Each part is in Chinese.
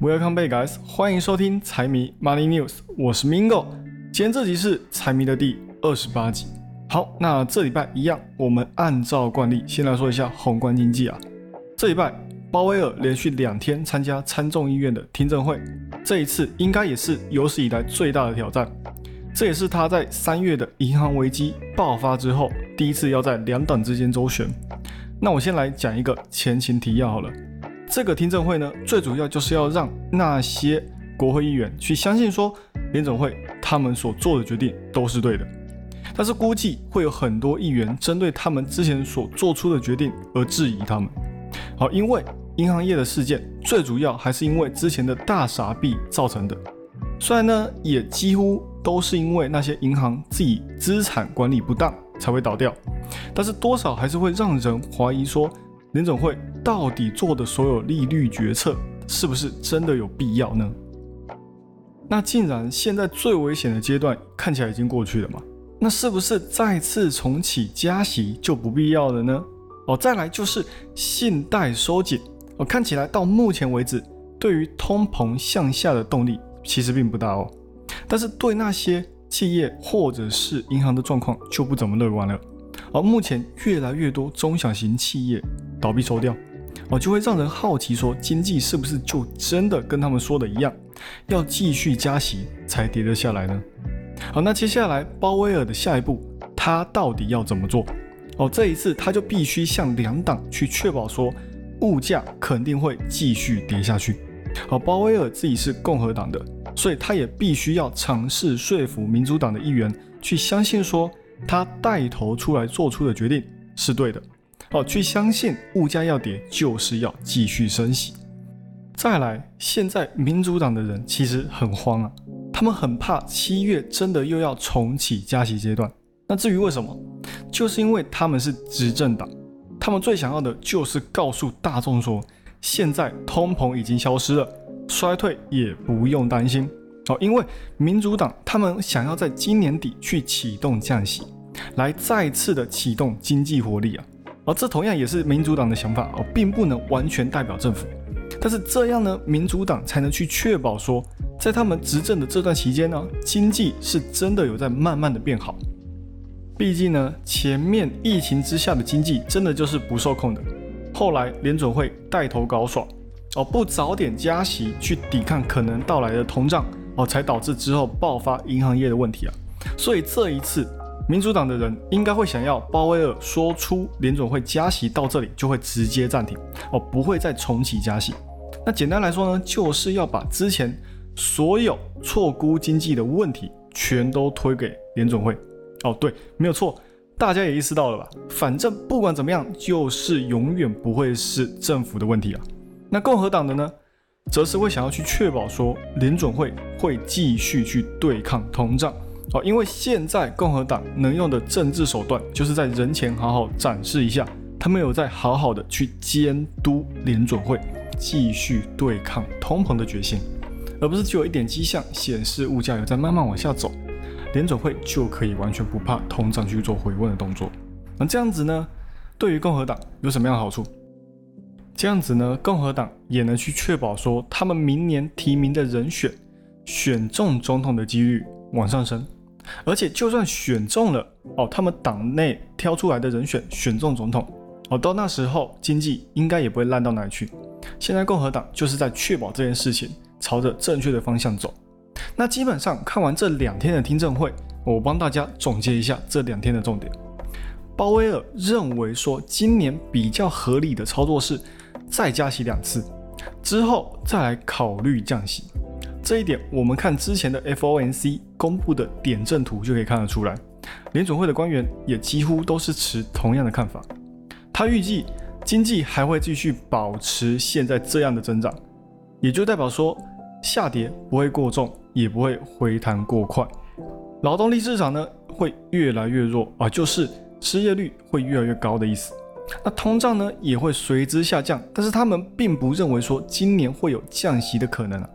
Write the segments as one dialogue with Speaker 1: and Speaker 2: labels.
Speaker 1: Welcome back, guys！欢迎收听财迷 Money News，我是 Mingo。今天这集是财迷的第二十八集。好，那这礼拜一样，我们按照惯例先来说一下宏观经济啊。这礼拜鲍威尔连续两天参加参众议院的听证会，这一次应该也是有史以来最大的挑战。这也是他在三月的银行危机爆发之后，第一次要在两党之间周旋。那我先来讲一个前情提要好了。这个听证会呢，最主要就是要让那些国会议员去相信说，联总会他们所做的决定都是对的。但是估计会有很多议员针对他们之前所做出的决定而质疑他们。好，因为银行业的事件最主要还是因为之前的大傻币造成的。虽然呢，也几乎都是因为那些银行自己资产管理不当才会倒掉，但是多少还是会让人怀疑说。联总会到底做的所有利率决策是不是真的有必要呢？那既然现在最危险的阶段看起来已经过去了嘛，那是不是再次重启加息就不必要了呢？哦，再来就是信贷收紧，哦，看起来到目前为止，对于通膨向下的动力其实并不大哦，但是对那些企业或者是银行的状况就不怎么乐观了。而目前越来越多中小型企业倒闭收掉，哦，就会让人好奇说，经济是不是就真的跟他们说的一样，要继续加息才跌得下来呢？好，那接下来鲍威尔的下一步，他到底要怎么做？哦，这一次他就必须向两党去确保说，物价肯定会继续跌下去。好，鲍威尔自己是共和党的，所以他也必须要尝试说服民主党的议员去相信说。他带头出来做出的决定是对的，哦，去相信物价要跌就是要继续升息。再来，现在民主党的人其实很慌啊，他们很怕七月真的又要重启加息阶段。那至于为什么，就是因为他们是执政党，他们最想要的就是告诉大众说，现在通膨已经消失了，衰退也不用担心。哦，因为民主党他们想要在今年底去启动降息，来再次的启动经济活力啊，而这同样也是民主党的想法哦，并不能完全代表政府，但是这样呢，民主党才能去确保说，在他们执政的这段期间呢，经济是真的有在慢慢的变好。毕竟呢，前面疫情之下的经济真的就是不受控的，后来联准会带头搞爽，哦，不早点加息去抵抗可能到来的通胀。哦，才导致之后爆发银行业的问题啊，所以这一次民主党的人应该会想要鲍威尔说出联总会加息到这里就会直接暂停哦，不会再重启加息。那简单来说呢，就是要把之前所有错估经济的问题全都推给联总会。哦，对，没有错，大家也意识到了吧？反正不管怎么样，就是永远不会是政府的问题啊。那共和党的呢？则是会想要去确保说联总会会继续去对抗通胀哦，因为现在共和党能用的政治手段就是在人前好好展示一下，他们有在好好的去监督联准会继续对抗通膨的决心，而不是只有一点迹象显示物价有在慢慢往下走，联准会就可以完全不怕通胀去做回温的动作。那这样子呢，对于共和党有什么样的好处？这样子呢，共和党也能去确保说，他们明年提名的人选选中总统的几率往上升，而且就算选中了哦，他们党内挑出来的人选选中总统哦，到那时候经济应该也不会烂到哪里去。现在共和党就是在确保这件事情朝着正确的方向走。那基本上看完这两天的听证会，我帮大家总结一下这两天的重点。鲍威尔认为说，今年比较合理的操作是。再加息两次之后，再来考虑降息。这一点，我们看之前的 FOMC 公布的点阵图就可以看得出来。联总会的官员也几乎都是持同样的看法。他预计经济还会继续保持现在这样的增长，也就代表说下跌不会过重，也不会回弹过快。劳动力市场呢会越来越弱啊，就是失业率会越来越高的意思。那通胀呢也会随之下降，但是他们并不认为说今年会有降息的可能啊，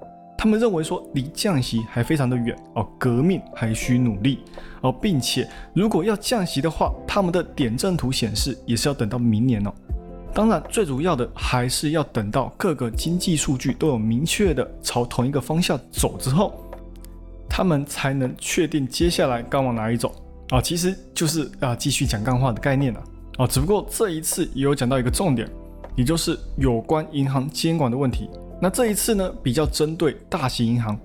Speaker 1: 他们认为说离降息还非常的远哦，革命还需努力哦，并且如果要降息的话，他们的点阵图显示也是要等到明年哦。当然，最主要的还是要等到各个经济数据都有明确的朝同一个方向走之后，他们才能确定接下来该往哪里走啊。其实就是啊，继续讲干话的概念了啊。只不过这一次也有讲到一个重点，也就是有关银行监管的问题。那这一次呢，比较针对大型银行，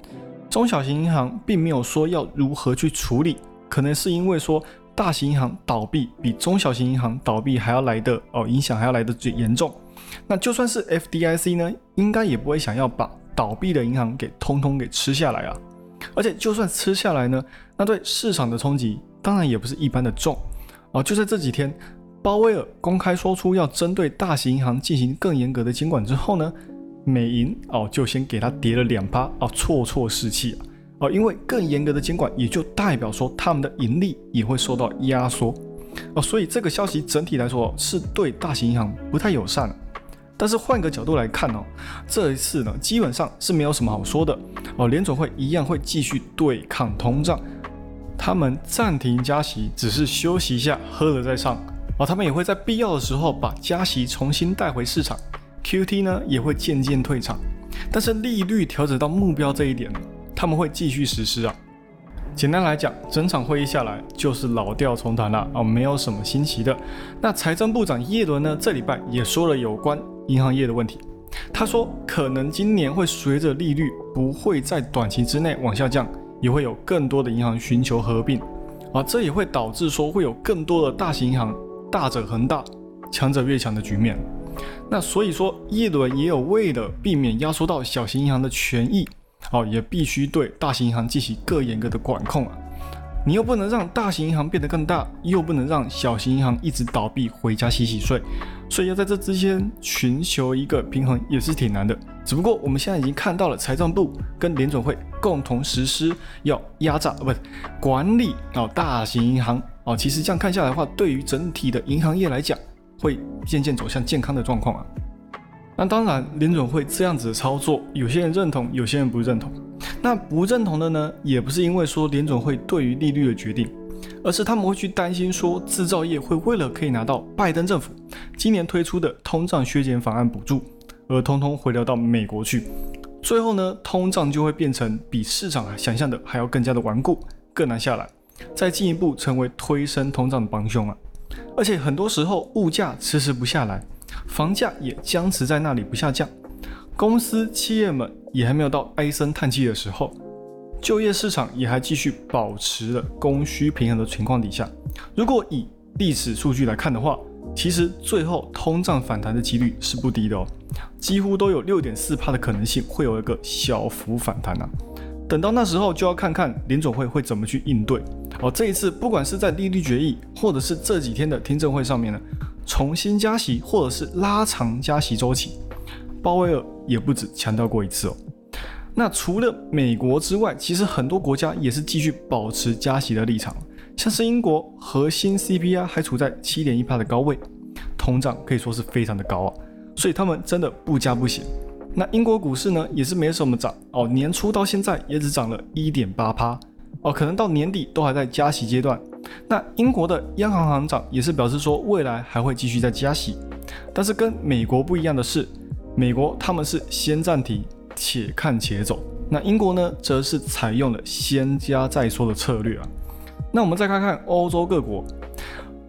Speaker 1: 中小型银行并没有说要如何去处理，可能是因为说。大型银行倒闭比中小型银行倒闭还要来的哦，影响还要来的最严重。那就算是 FDIC 呢，应该也不会想要把倒闭的银行给通通给吃下来啊。而且就算吃下来呢，那对市场的冲击当然也不是一般的重哦。就在这几天，鲍威尔公开说出要针对大型银行进行更严格的监管之后呢，美银哦就先给它跌了两趴哦，绰绰士气啊。哦，因为更严格的监管，也就代表说他们的盈利也会受到压缩，哦，所以这个消息整体来说是对大型银行不太友善。但是换个角度来看哦，这一次呢，基本上是没有什么好说的。哦，联总会一样会继续对抗通胀，他们暂停加息，只是休息一下，喝了再上。哦，他们也会在必要的时候把加息重新带回市场，QT 呢也会渐渐退场。但是利率调整到目标这一点？他们会继续实施啊。简单来讲，整场会议下来就是老调重弹了啊，没有什么新奇的。那财政部长耶伦呢，这礼拜也说了有关银行业的问题。他说，可能今年会随着利率不会在短期之内往下降，也会有更多的银行寻求合并啊，这也会导致说会有更多的大型银行大者恒大，强者越强的局面。那所以说，耶伦也有为了避免压缩到小型银行的权益。哦，也必须对大型银行进行更严格的管控啊！你又不能让大型银行变得更大，又不能让小型银行一直倒闭回家洗洗睡，所以要在这之间寻求一个平衡也是挺难的。只不过我们现在已经看到了财政部跟联总会共同实施要压榨，不是管理哦大型银行哦。其实这样看下来的话，对于整体的银行业来讲，会渐渐走向健康的状况啊。那当然，联总会这样子的操作，有些人认同，有些人不认同。那不认同的呢，也不是因为说联总会对于利率的决定，而是他们会去担心说，制造业会为了可以拿到拜登政府今年推出的通胀削减法案补助，而通通回流到美国去，最后呢，通胀就会变成比市场啊想象的还要更加的顽固，更难下来，再进一步成为推升通胀的帮凶啊！而且很多时候物价迟迟不下来。房价也僵持在那里不下降，公司企业们也还没有到唉声叹气的时候，就业市场也还继续保持了供需平衡的情况底下，如果以历史数据来看的话，其实最后通胀反弹的几率是不低的哦，几乎都有六点四帕的可能性会有一个小幅反弹啊。等到那时候就要看看联总会会怎么去应对哦。这一次不管是在利率决议，或者是这几天的听证会上面呢。重新加息，或者是拉长加息周期，鲍威尔也不止强调过一次哦。那除了美国之外，其实很多国家也是继续保持加息的立场，像是英国核心 CPI 还处在七点一帕的高位，通胀可以说是非常的高啊，所以他们真的不加不行。那英国股市呢，也是没什么涨哦，年初到现在也只涨了一点八帕哦，可能到年底都还在加息阶段。那英国的央行行长也是表示说，未来还会继续在加息，但是跟美国不一样的是，美国他们是先暂停，且看且走。那英国呢，则是采用了先加再说的策略啊。那我们再看看欧洲各国，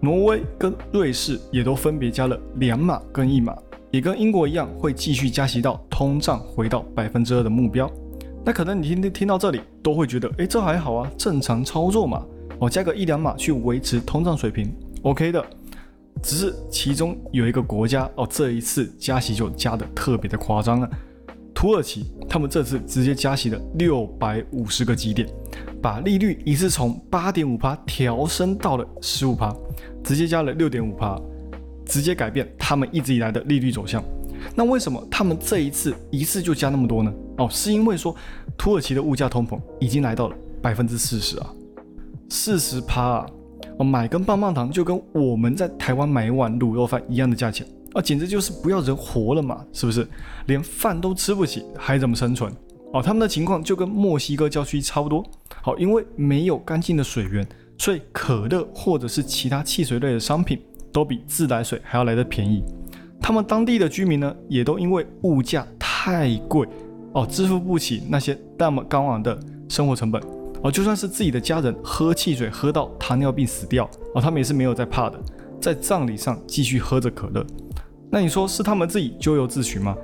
Speaker 1: 挪威跟瑞士也都分别加了两码跟一码，也跟英国一样，会继续加息到通胀回到百分之二的目标。那可能你听听听到这里，都会觉得，哎，这还好啊，正常操作嘛。我加个一两码去维持通胀水平，OK 的。只是其中有一个国家哦，这一次加息就加的特别的夸张了。土耳其他们这次直接加息了六百五十个基点，把利率一次从八点五帕调升到了十五帕，直接加了六点五帕，直接改变他们一直以来的利率走向。那为什么他们这一次一次就加那么多呢？哦，是因为说土耳其的物价通膨已经来到了百分之四十啊。四十趴啊！我买根棒棒糖就跟我们在台湾买一碗卤肉饭一样的价钱啊，简直就是不要人活了嘛，是不是？连饭都吃不起，还怎么生存？哦，他们的情况就跟墨西哥郊区差不多。好，因为没有干净的水源，所以可乐或者是其他汽水类的商品都比自来水还要来得便宜。他们当地的居民呢，也都因为物价太贵哦，支付不起那些那么高昂的生活成本哦，就算是自己的家人喝汽水喝到糖尿病死掉哦，他们也是没有在怕的，在葬礼上继续喝着可乐。那你说是他们自己咎由自取吗？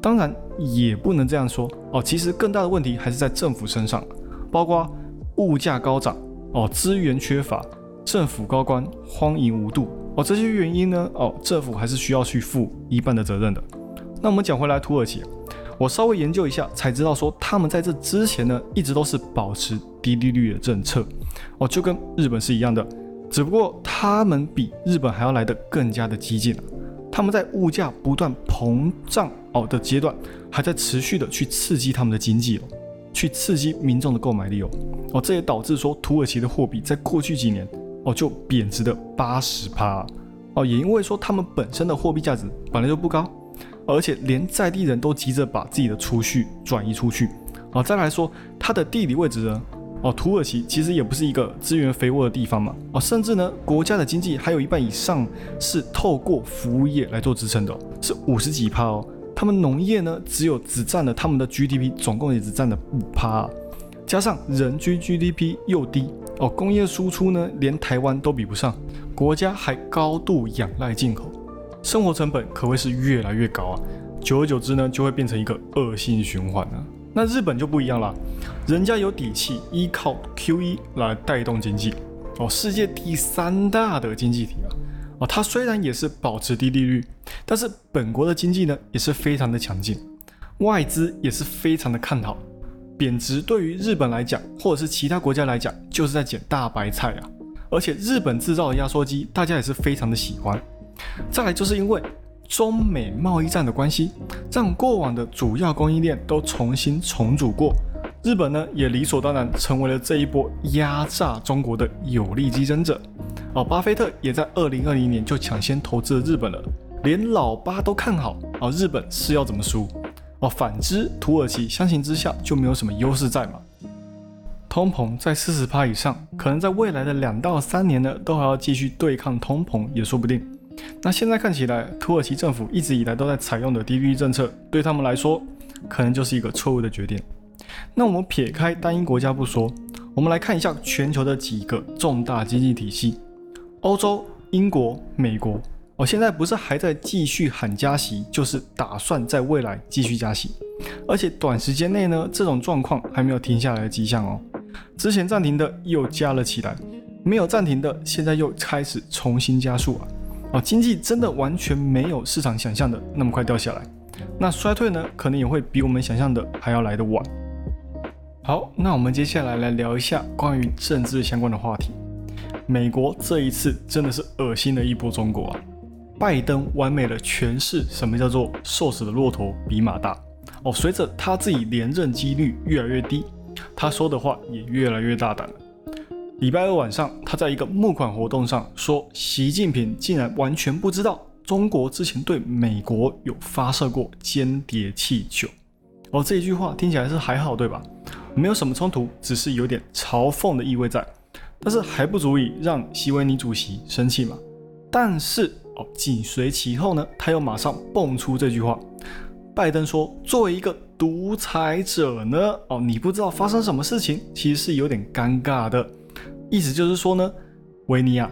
Speaker 1: 当然也不能这样说哦。其实更大的问题还是在政府身上，包括物价高涨哦，资源缺乏，政府高官荒淫无度哦，这些原因呢哦，政府还是需要去负一半的责任的。那我们讲回来，土耳其，我稍微研究一下才知道说，他们在这之前呢，一直都是保持低利率的政策。哦，就跟日本是一样的，只不过他们比日本还要来得更加的激进他们在物价不断膨胀哦的阶段，还在持续的去刺激他们的经济哦，去刺激民众的购买力哦。哦，这也导致说土耳其的货币在过去几年哦就贬值的八十趴哦，也因为说他们本身的货币价值本来就不高，而且连在地人都急着把自己的储蓄转移出去哦，再来说它的地理位置呢。哦，土耳其其实也不是一个资源肥沃的地方嘛。哦，甚至呢，国家的经济还有一半以上是透过服务业来做支撑的，是五十几趴哦。他们农业呢，只有只占了他们的 GDP，总共也只占了五趴，加上人均 GDP 又低哦，工业输出呢，连台湾都比不上，国家还高度仰赖进口，生活成本可谓是越来越高啊。久而久之呢，就会变成一个恶性循环啊。那日本就不一样了，人家有底气，依靠 QE 来带动经济哦，世界第三大的经济体啊，哦，它虽然也是保持低利率，但是本国的经济呢也是非常的强劲，外资也是非常的看好，贬值对于日本来讲，或者是其他国家来讲，就是在捡大白菜啊，而且日本制造的压缩机，大家也是非常的喜欢，再来就是因为。中美贸易战的关系，让过往的主要供应链都重新重组过。日本呢，也理所当然成为了这一波压榨中国的有力竞争者。哦，巴菲特也在二零二零年就抢先投资了日本了，连老巴都看好哦，日本是要怎么输？哦，反之，土耳其相形之下就没有什么优势在嘛。通膨在四十趴以上，可能在未来的两到三年呢，都还要继续对抗通膨也说不定。那现在看起来，土耳其政府一直以来都在采用的低利率政策，对他们来说，可能就是一个错误的决定。那我们撇开单一国家不说，我们来看一下全球的几个重大经济体系：欧洲、英国、美国。我现在不是还在继续喊加息，就是打算在未来继续加息，而且短时间内呢，这种状况还没有停下来的迹象哦。之前暂停的又加了起来，没有暂停的现在又开始重新加速啊。哦，经济真的完全没有市场想象的那么快掉下来，那衰退呢，可能也会比我们想象的还要来得晚。好，那我们接下来来聊一下关于政治相关的话题。美国这一次真的是恶心的一波中国啊！拜登完美的诠释什么叫做瘦死的骆驼比马大。哦，随着他自己连任几率越来越低，他说的话也越来越大胆了。礼拜二晚上，他在一个募款活动上说，习近平竟然完全不知道中国之前对美国有发射过间谍气球。哦，这一句话听起来是还好，对吧？没有什么冲突，只是有点嘲讽的意味在，但是还不足以让习维尼主席生气嘛。但是紧随其后呢，他又马上蹦出这句话：拜登说，作为一个独裁者呢，哦，你不知道发生什么事情，其实是有点尴尬的。意思就是说呢，维尼亚，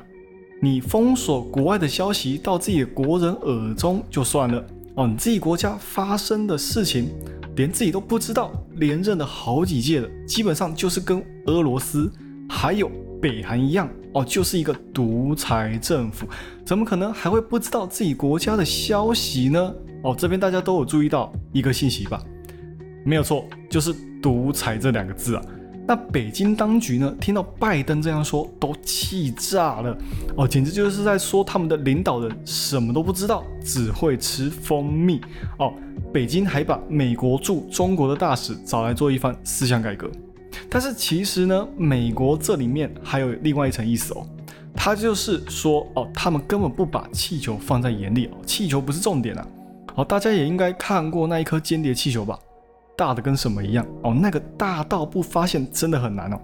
Speaker 1: 你封锁国外的消息到自己的国人耳中就算了哦，你自己国家发生的事情连自己都不知道，连任了好几届了，基本上就是跟俄罗斯还有北韩一样哦，就是一个独裁政府，怎么可能还会不知道自己国家的消息呢？哦，这边大家都有注意到一个信息吧？没有错，就是独裁这两个字啊。那北京当局呢？听到拜登这样说，都气炸了哦，简直就是在说他们的领导人什么都不知道，只会吃蜂蜜哦。北京还把美国驻中国的大使找来做一番思想改革。但是其实呢，美国这里面还有另外一层意思哦，他就是说哦，他们根本不把气球放在眼里哦，气球不是重点啊。哦，大家也应该看过那一颗间谍气球吧？大的跟什么一样哦？那个大到不发现真的很难哦。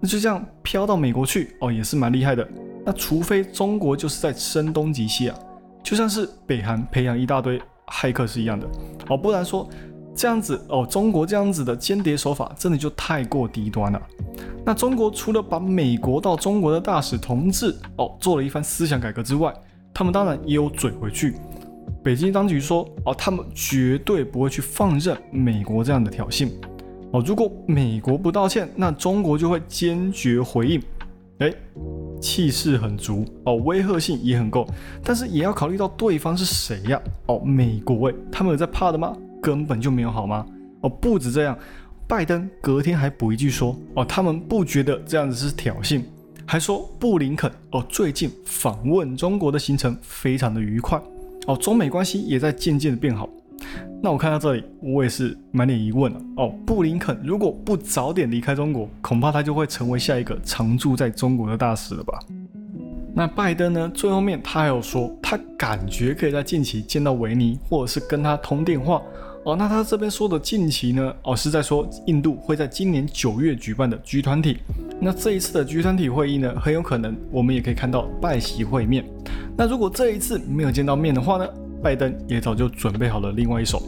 Speaker 1: 那就这样飘到美国去哦，也是蛮厉害的。那除非中国就是在声东击西啊，就像是北韩培养一大堆骇客是一样的哦，不然说这样子哦，中国这样子的间谍手法真的就太过低端了。那中国除了把美国到中国的大使同志哦做了一番思想改革之外，他们当然也有嘴回去。北京当局说哦，他们绝对不会去放任美国这样的挑衅哦。如果美国不道歉，那中国就会坚决回应。哎，气势很足哦，威吓性也很够，但是也要考虑到对方是谁呀？哦，美国哎，他们有在怕的吗？根本就没有好吗？哦，不止这样。拜登隔天还补一句说：“哦，他们不觉得这样子是挑衅，还说布林肯哦最近访问中国的行程非常的愉快哦，中美关系也在渐渐的变好。”那我看到这里，我也是满脸疑问了哦。布林肯如果不早点离开中国，恐怕他就会成为下一个常驻在中国的大使了吧？那拜登呢？最后面他还有说，他感觉可以在近期见到维尼，或者是跟他通电话。哦，那他这边说的近期呢？哦，是在说印度会在今年九月举办的 G 团体。那这一次的 G 团体会议呢，很有可能我们也可以看到拜席会面。那如果这一次没有见到面的话呢，拜登也早就准备好了另外一手。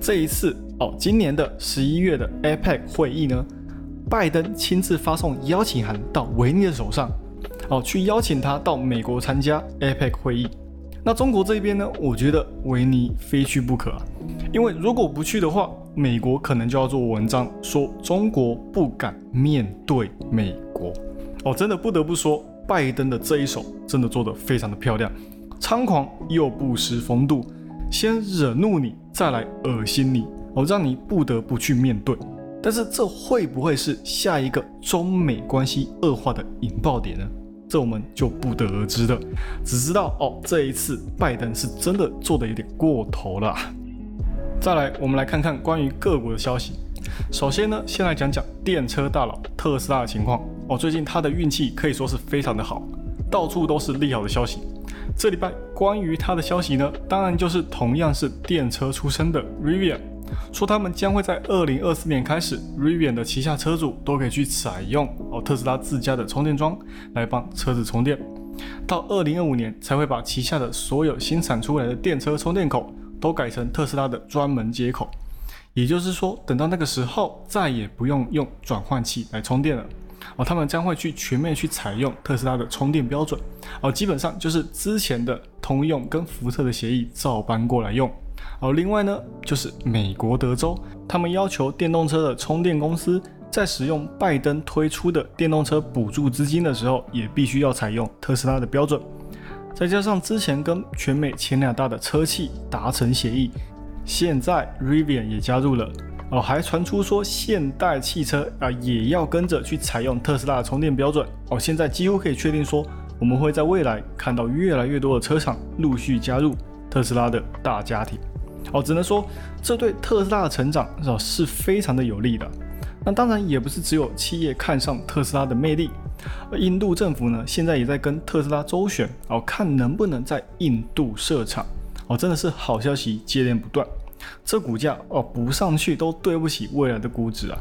Speaker 1: 这一次哦，今年的十一月的 APEC 会议呢，拜登亲自发送邀请函到维尼的手上，哦，去邀请他到美国参加 APEC 会议。那中国这边呢？我觉得维尼非去不可啊，因为如果不去的话，美国可能就要做文章说中国不敢面对美国。哦，真的不得不说，拜登的这一手真的做得非常的漂亮，猖狂又不失风度，先惹怒你，再来恶心你，哦，让你不得不去面对。但是这会不会是下一个中美关系恶化的引爆点呢？这我们就不得而知了，只知道哦，这一次拜登是真的做的有点过头了。再来，我们来看看关于个股的消息。首先呢，先来讲讲电车大佬特斯拉的情况哦。最近他的运气可以说是非常的好，到处都是利好的消息。这礼拜关于他的消息呢，当然就是同样是电车出身的 Rivian。说他们将会在二零二四年开始，Rivian 的旗下车主都可以去采用哦特斯拉自家的充电桩来帮车子充电，到二零二五年才会把旗下的所有新产出来的电车充电口都改成特斯拉的专门接口，也就是说，等到那个时候再也不用用转换器来充电了。哦，他们将会去全面去采用特斯拉的充电标准。哦，基本上就是之前的通用跟福特的协议照搬过来用。而，另外呢，就是美国德州，他们要求电动车的充电公司在使用拜登推出的电动车补助资金的时候，也必须要采用特斯拉的标准。再加上之前跟全美前两大的车企达成协议，现在 Rivian 也加入了。哦，还传出说现代汽车啊也要跟着去采用特斯拉的充电标准。哦，现在几乎可以确定说，我们会在未来看到越来越多的车厂陆续加入特斯拉的大家庭。哦，只能说这对特斯拉的成长哦是非常的有利的。那当然也不是只有企业看上特斯拉的魅力，而印度政府呢现在也在跟特斯拉周旋哦，看能不能在印度设厂哦，真的是好消息接连不断。这股价哦不上去都对不起未来的估值啊。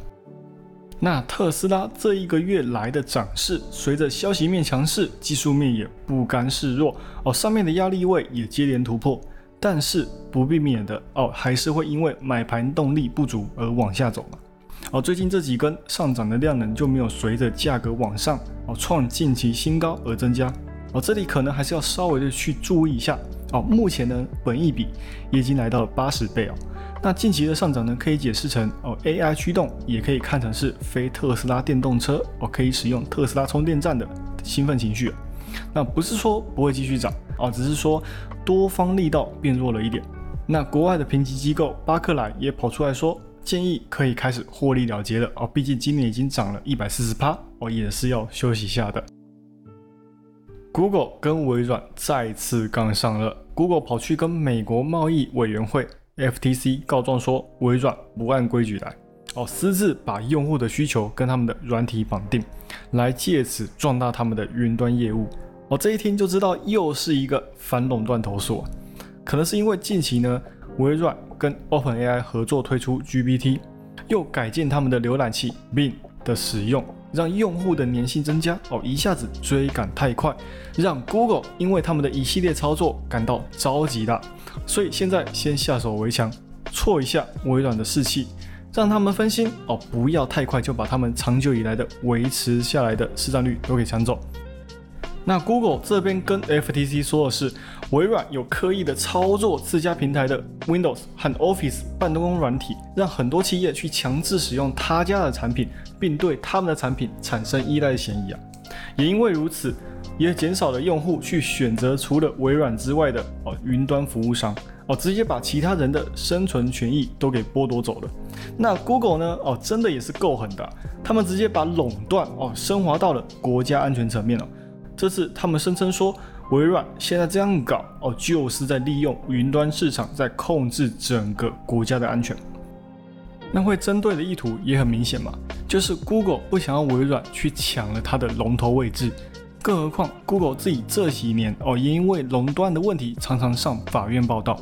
Speaker 1: 那特斯拉这一个月来的涨势，随着消息面强势，技术面也不甘示弱哦，上面的压力位也接连突破。但是不避免的哦，还是会因为买盘动力不足而往下走嘛。哦，最近这几根上涨的量能就没有随着价格往上哦创近期新高而增加。哦，这里可能还是要稍微的去注意一下。哦，目前呢，本益比已经来到了八十倍哦。那近期的上涨呢，可以解释成哦 AI 驱动，也可以看成是非特斯拉电动车哦可以使用特斯拉充电站的兴奋情绪。那不是说不会继续涨啊，只是说多方力道变弱了一点。那国外的评级机构巴克莱也跑出来说，建议可以开始获利了结了哦，毕竟今年已经涨了一百四十趴哦，也是要休息一下的。Google 跟微软再次杠上了，Google 跑去跟美国贸易委员会 FTC 告状说，微软不按规矩来哦，私自把用户的需求跟他们的软体绑定。来借此壮大他们的云端业务，我这一听就知道又是一个反垄断投诉啊！可能是因为近期呢，微软跟 OpenAI 合作推出 GPT，又改进他们的浏览器 Bing 的使用，让用户的粘性增加哦，一下子追赶太快，让 Google 因为他们的一系列操作感到着急了，所以现在先下手为强，挫一下微软的士气，让他们分心哦，不要太快就把他们长久以来的维持下来的市占率都给抢走。那 Google 这边跟 FTC 说的是，微软有刻意的操作自家平台的 Windows 和 Office 办公软体，让很多企业去强制使用他家的产品，并对他们的产品产生依赖嫌疑啊。也因为如此，也减少了用户去选择除了微软之外的哦云端服务商哦，直接把其他人的生存权益都给剥夺走了。那 Google 呢？哦，真的也是够狠的，他们直接把垄断哦升华到了国家安全层面了。这次他们声称说，微软现在这样搞哦，就是在利用云端市场在控制整个国家的安全。那会针对的意图也很明显嘛，就是 Google 不想要微软去抢了它的龙头位置。更何况 Google 自己这几年哦，也因为垄断的问题常常上法院报道，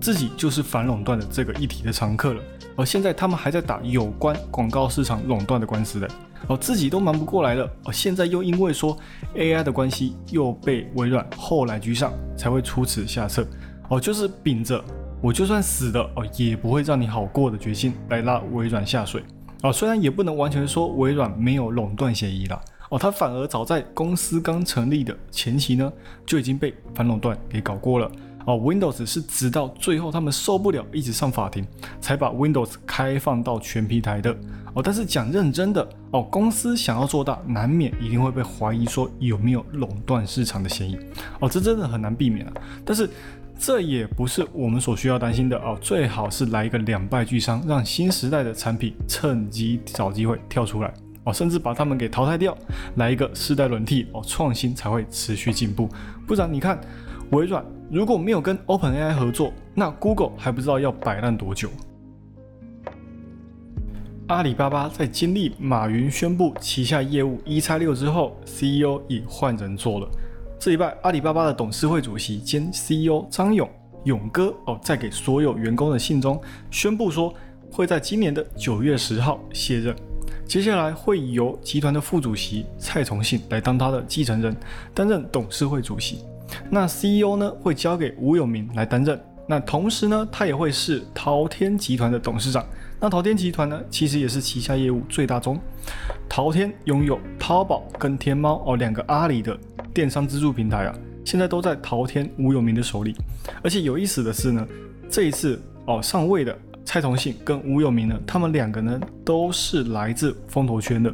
Speaker 1: 自己就是反垄断的这个议题的常客了。而现在他们还在打有关广告市场垄断的官司的。哦，自己都忙不过来了，哦，现在又因为说 AI 的关系，又被微软后来居上，才会出此下策。哦，就是秉着我就算死了，哦，也不会让你好过的决心来拉微软下水。哦，虽然也不能完全说微软没有垄断嫌疑了，哦，它反而早在公司刚成立的前期呢，就已经被反垄断给搞过了。哦，Windows 是直到最后他们受不了，一直上法庭，才把 Windows 开放到全平台的。哦，但是讲认真的哦，公司想要做大，难免一定会被怀疑说有没有垄断市场的嫌疑。哦，这真的很难避免啊。但是这也不是我们所需要担心的哦，最好是来一个两败俱伤，让新时代的产品趁机找机会跳出来。哦，甚至把他们给淘汰掉，来一个世代轮替哦，创新才会持续进步。不然你看微软。如果没有跟 OpenAI 合作，那 Google 还不知道要摆烂多久。阿里巴巴在经历马云宣布旗下业务一拆六之后，CEO 已换人做了。这礼拜，阿里巴巴的董事会主席兼 CEO 张勇勇哥哦，在给所有员工的信中宣布说，会在今年的九月十号卸任，接下来会由集团的副主席蔡崇信来当他的继承人，担任董事会主席。那 CEO 呢会交给吴永明来担任，那同时呢，他也会是淘天集团的董事长。那淘天集团呢，其实也是旗下业务最大宗。淘天拥有淘宝跟天猫哦两个阿里的电商支柱平台啊，现在都在淘天吴永明的手里。而且有意思的是呢，这一次哦上位的蔡崇信跟吴永明呢，他们两个呢都是来自风投圈的。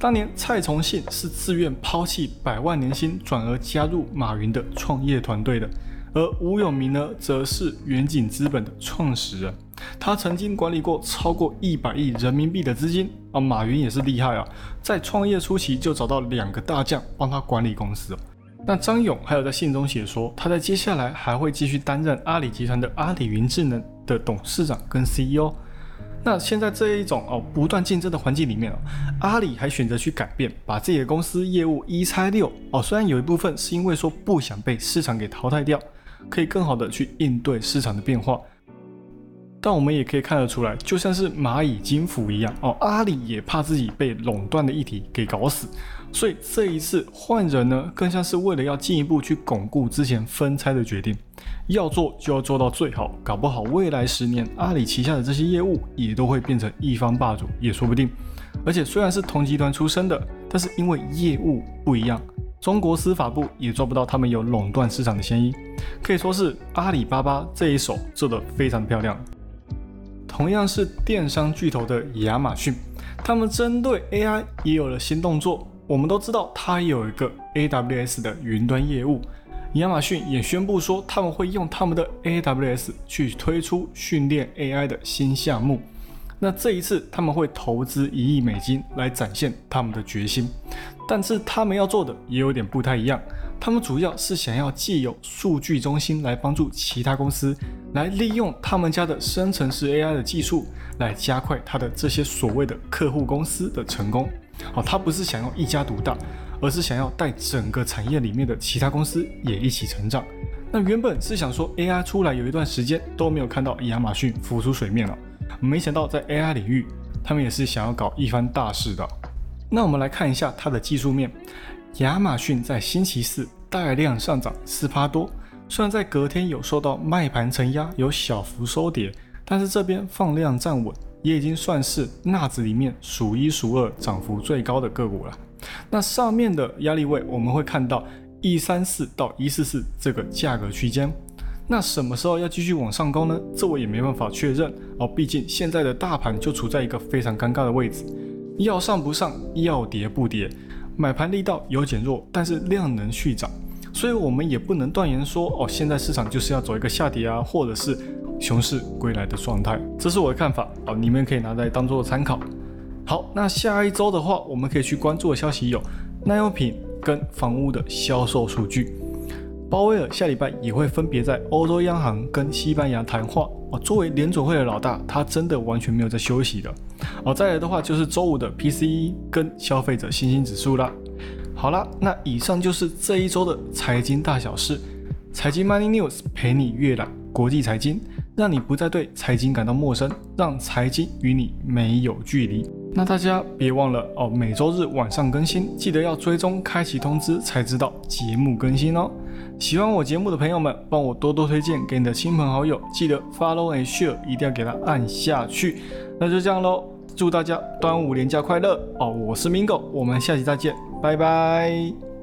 Speaker 1: 当年蔡崇信是自愿抛弃百万年薪，转而加入马云的创业团队的，而吴永明呢，则是远景资本的创始人，他曾经管理过超过一百亿人民币的资金啊。马云也是厉害啊，在创业初期就找到两个大将帮他管理公司。那张勇还有在信中写说，他在接下来还会继续担任阿里集团的阿里云智能的董事长跟 CEO。那现在这一种哦不断竞争的环境里面哦，阿里还选择去改变，把自己的公司业务一拆六哦。虽然有一部分是因为说不想被市场给淘汰掉，可以更好的去应对市场的变化，但我们也可以看得出来，就像是蚂蚁金服一样哦，阿里也怕自己被垄断的议题给搞死。所以这一次换人呢，更像是为了要进一步去巩固之前分拆的决定，要做就要做到最好，搞不好未来十年阿里旗下的这些业务也都会变成一方霸主，也说不定。而且虽然是同集团出身的，但是因为业务不一样，中国司法部也抓不到他们有垄断市场的嫌疑，可以说是阿里巴巴这一手做得非常漂亮。同样是电商巨头的亚马逊，他们针对 AI 也有了新动作。我们都知道，它有一个 AWS 的云端业务。亚马逊也宣布说，他们会用他们的 AWS 去推出训练 AI 的新项目。那这一次，他们会投资一亿美金来展现他们的决心。但是，他们要做的也有点不太一样。他们主要是想要借由数据中心来帮助其他公司，来利用他们家的生成式 AI 的技术，来加快他的这些所谓的客户公司的成功。哦，他不是想要一家独大，而是想要带整个产业里面的其他公司也一起成长。那原本是想说 AI 出来有一段时间都没有看到亚马逊浮出水面了，没想到在 AI 领域，他们也是想要搞一番大事的。那我们来看一下它的技术面，亚马逊在星期四大量上涨四趴多，虽然在隔天有受到卖盘承压，有小幅收跌，但是这边放量站稳，也已经算是纳指里面数一数二涨幅最高的个股了。那上面的压力位我们会看到一三四到一四四这个价格区间。那什么时候要继续往上攻呢？这我也没办法确认哦，毕竟现在的大盘就处在一个非常尴尬的位置，要上不上，要跌不跌，买盘力道有减弱，但是量能续涨，所以我们也不能断言说哦，现在市场就是要走一个下跌啊，或者是熊市归来的状态，这是我的看法哦，你们可以拿来当做参考。好，那下一周的话，我们可以去关注的消息有耐用品跟房屋的销售数据。鲍威尔下礼拜也会分别在欧洲央行跟西班牙谈话作为联总会的老大，他真的完全没有在休息的哦。再来的话就是周五的 PCE 跟消费者信心指数啦。好啦，那以上就是这一周的财经大小事。财经 Money News 陪你阅览国际财经，让你不再对财经感到陌生，让财经与你没有距离。那大家别忘了哦，每周日晚上更新，记得要追踪开启通知，才知道节目更新哦。喜欢我节目的朋友们，帮我多多推荐给你的亲朋好友，记得 follow and share，一定要给它按下去。那就这样喽，祝大家端午连假快乐哦！我是 Mingo，我们下期再见，拜拜。